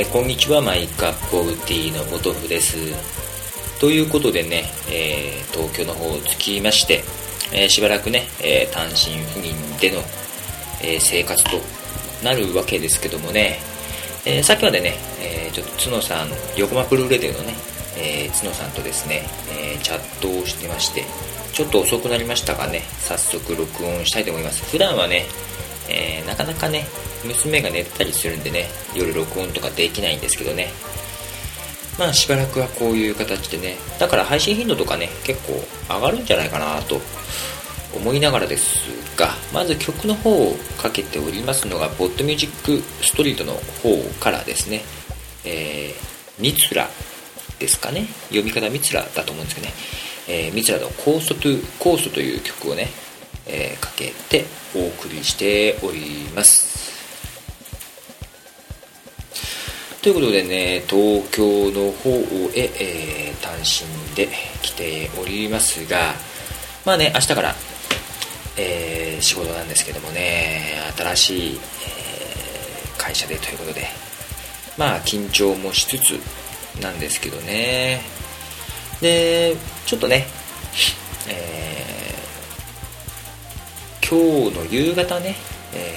えー、こんにちはマイカポウティーのポトフです。ということでね、えー、東京の方を着きまして、えー、しばらくね、え単身赴任での、え生活となるわけですけどもね、えさっきまでね、えちょっと角さん横浜ブルーレディのね、え角さんとですね、えチャットをしてましてちょっと遅くなりましたがね早速録音したいと思います。普段はねえー、なかなかね娘が寝たりするんでね夜録音とかできないんですけどね。まあしばらくはこういう形でね。だから配信頻度とかね結構上がるんじゃないかなと思いながらですがまず曲の方をかけておりますのがポッドミュージックストリートの方からですね。えー、ミツラですかね。読み方ミツラだと思うんですけどね、えー、ミツラのコーストトゥコースという曲をねえー、かけてお送りしております。ということでね東京の方へ、えー、単身で来ておりますがまあね明日から、えー、仕事なんですけどもね新しい、えー、会社でということでまあ緊張もしつつなんですけどね。でちょっとね、えー今日の夕方ね、え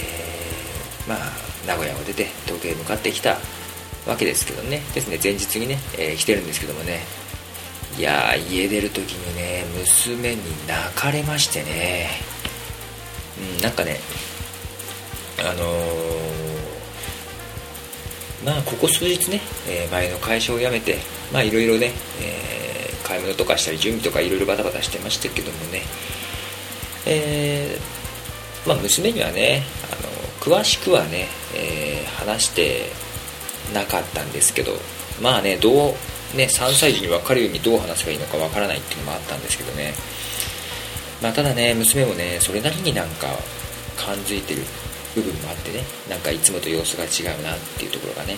ー、まあ、名古屋を出て東京へ向かってきたわけですけどね。ですね前日にね、えー、来てるんですけどもね。いや家出る時にね娘に泣かれましてね、うん、なんかねあのー、まあここ数日ね、えー、前の会社を辞めてまあいろいろね、えー、買い物とかしたり準備とかいろいろバタバタしてましたけどもね。えーまあ、娘にはねあの詳しくはね、えー、話してなかったんですけどまあねどうね3歳児に分かるようにどう話せばいいのか分からないっていうのもあったんですけどね。まあただね娘もねそれなりになんか感づいてる部分もあってねなんかいつもと様子が違うなっていうところがね。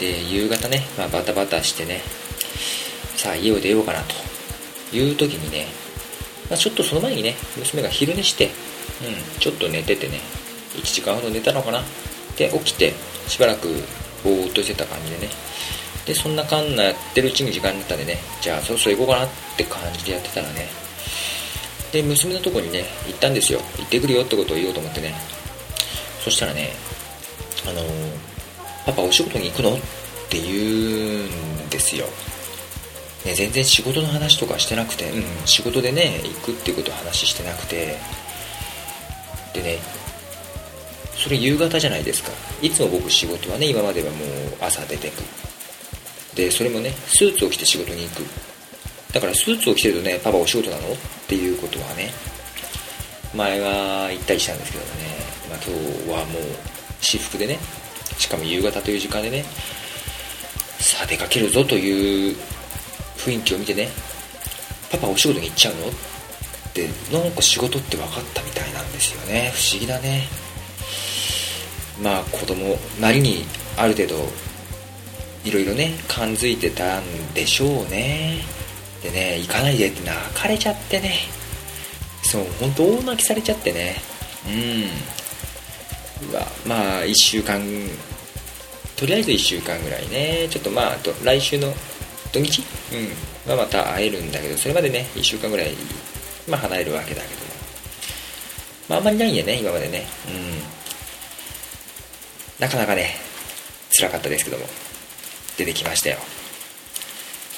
で夕方ね、まあ、バタバタしてねさあ家を出ようかなという時にね、まあ、ちょっとその前にね娘が昼寝してうん、ちょっと寝ててね。1時間ほど寝たのかな。で起きてしばらくぼーっとしてた感じでね。でそんなかんなやってるうちに時間になったんでね。じゃあそろそろ行こうかなって感じでやってたらね。で娘のとこにね行ったんですよ。行ってくるよってことを言おうと思ってね。そしたらねあのー、パパお仕事に行くの？って言うんですよ。ね、全然仕事の話とかしてなくて、うん、仕事でね行くっていうことを話してなくて。でねそれ夕方じゃないですか。いつも僕仕事はね今まではもう朝出てく。でそれもねスーツを着て仕事に行く。だからスーツを着てるとねパパお仕事なの？っていうことはね前は言ったりしたんですけどね、まあ、今日はもう私服でねしかも夕方という時間でねさあ出かけるぞという雰囲気を見てねパパお仕事に行っちゃうの？ってなんか仕事って分かったみたいなんですよね。不思議だね。まあ子供なりにある程度いろいろね感づいてたんでしょうね。でね行かないでって泣かれちゃってね。そう本当大泣きされちゃってね。うん。うわまあ1週間とりあえず1週間ぐらいね。ちょっとまあ来週の土日？うん。はまた会えるんだけどそれまでね1週間ぐらいまあ離れるわけだけども。まああんまりないんやね、今までね。うん。なかなかね、辛かったですけども、出てきましたよ。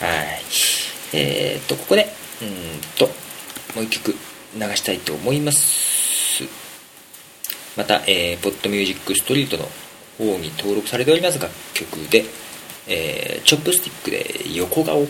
はい。えー、っと、ここで、うんと、もう一曲流したいと思います。また、えー、ポッドミュージックストリートの方に登録されております楽曲で、えー、チョップスティックで横顔。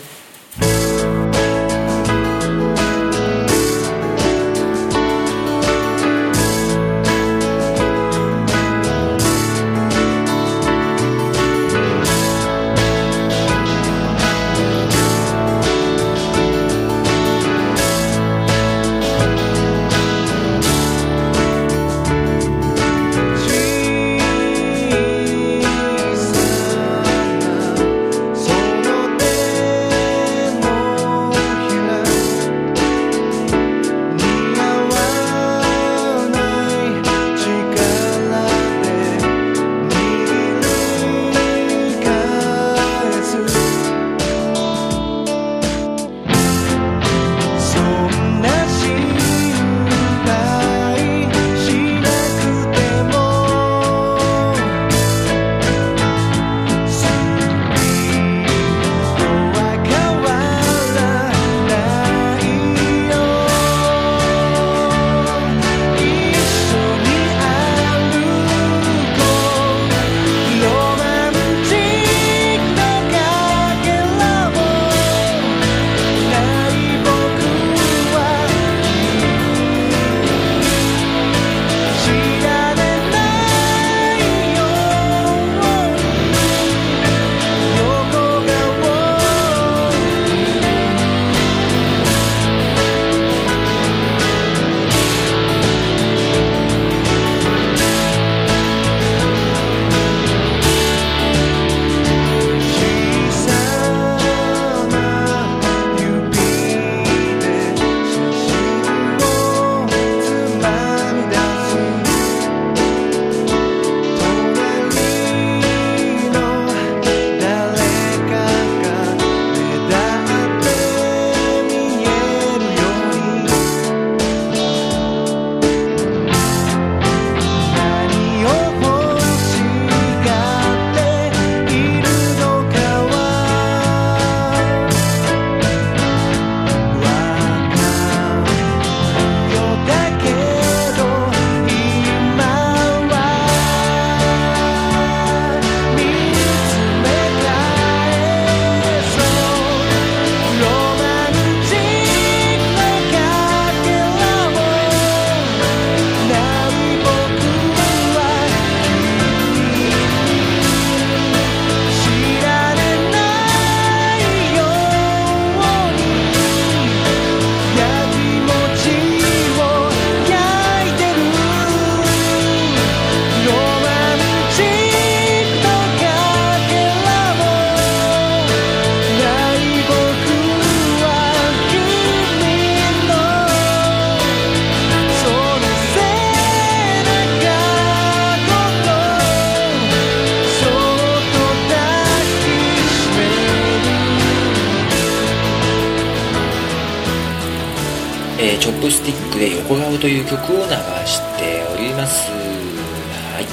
コスティックで横顔という曲を流しております。はい。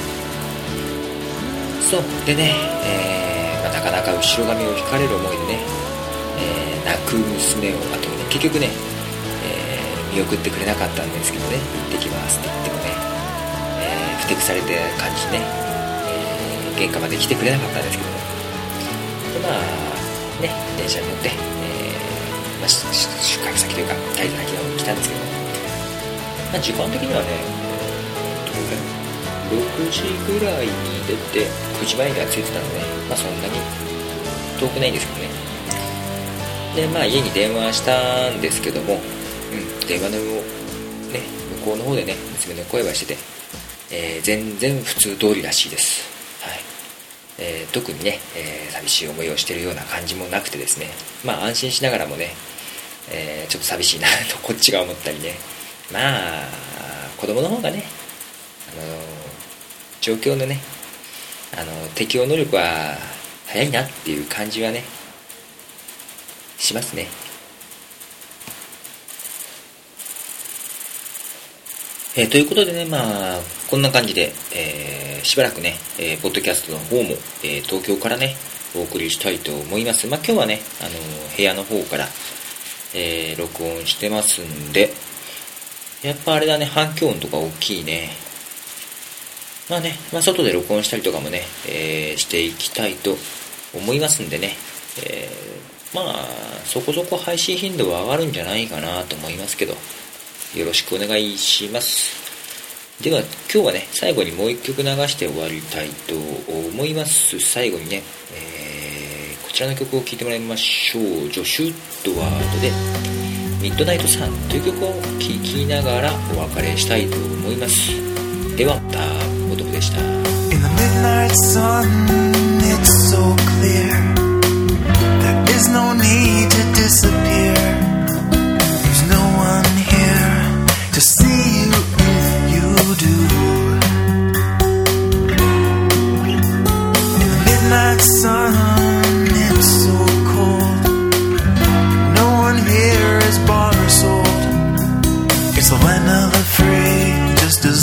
そう。でね、えーまあ、なかなか後ろ髪を引かれる思いでね、えー泣く娘をあとね結局ね、え見送ってくれなかったんですけどね行ってきますって言ってもね、えふてくされて感じね、え玄関まで来てくれなかったんですけど。でまあね電車に乗って、えーまあ、しし宿泊先というか滞在先の方に来たんですけど、まあ、時間的にはね6時ぐらいに出て9時前には着いてたので、まあ、そんなに遠くないんですけどね。でまあ家に電話したんですけども、うん、電話のね向こうの方でね娘の声はしてて、えー全然普通通りらしいです。はい。えー特にね、えー寂しい思いをしてるような感じもなくてですね。まあ安心しながらもね、えーちょっと寂しいな とこっちが思ったりねまあ子供の方がねあの状況のねあの適応能力は早いなっていう感じはねしますねえーということでね、まあ、こんな感じで、えーしばらくね、えーポッドキャストの方も、えー東京からね、お送りしたいと思います。まあ、今日はね、あのー部屋の方から、えー録音してますんで、やっぱあれだね、反響音とか大きいね。まあね、まあ、外で録音したりとかもね、えーしていきたいと思いますんでね、えーまあ、そこそこ配信頻度は上がるんじゃないかなと思いますけど、よろしくお願いします。では、今日はね、最後にもう一曲流して終わりたいと思います。最後にね、えーちらの曲を聴いてもらいましょう。ジョシュ・ドワードで、ミッドナイト・サンという曲を聴きながらお別れしたいと思います。では、また、お得でした。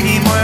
seguimos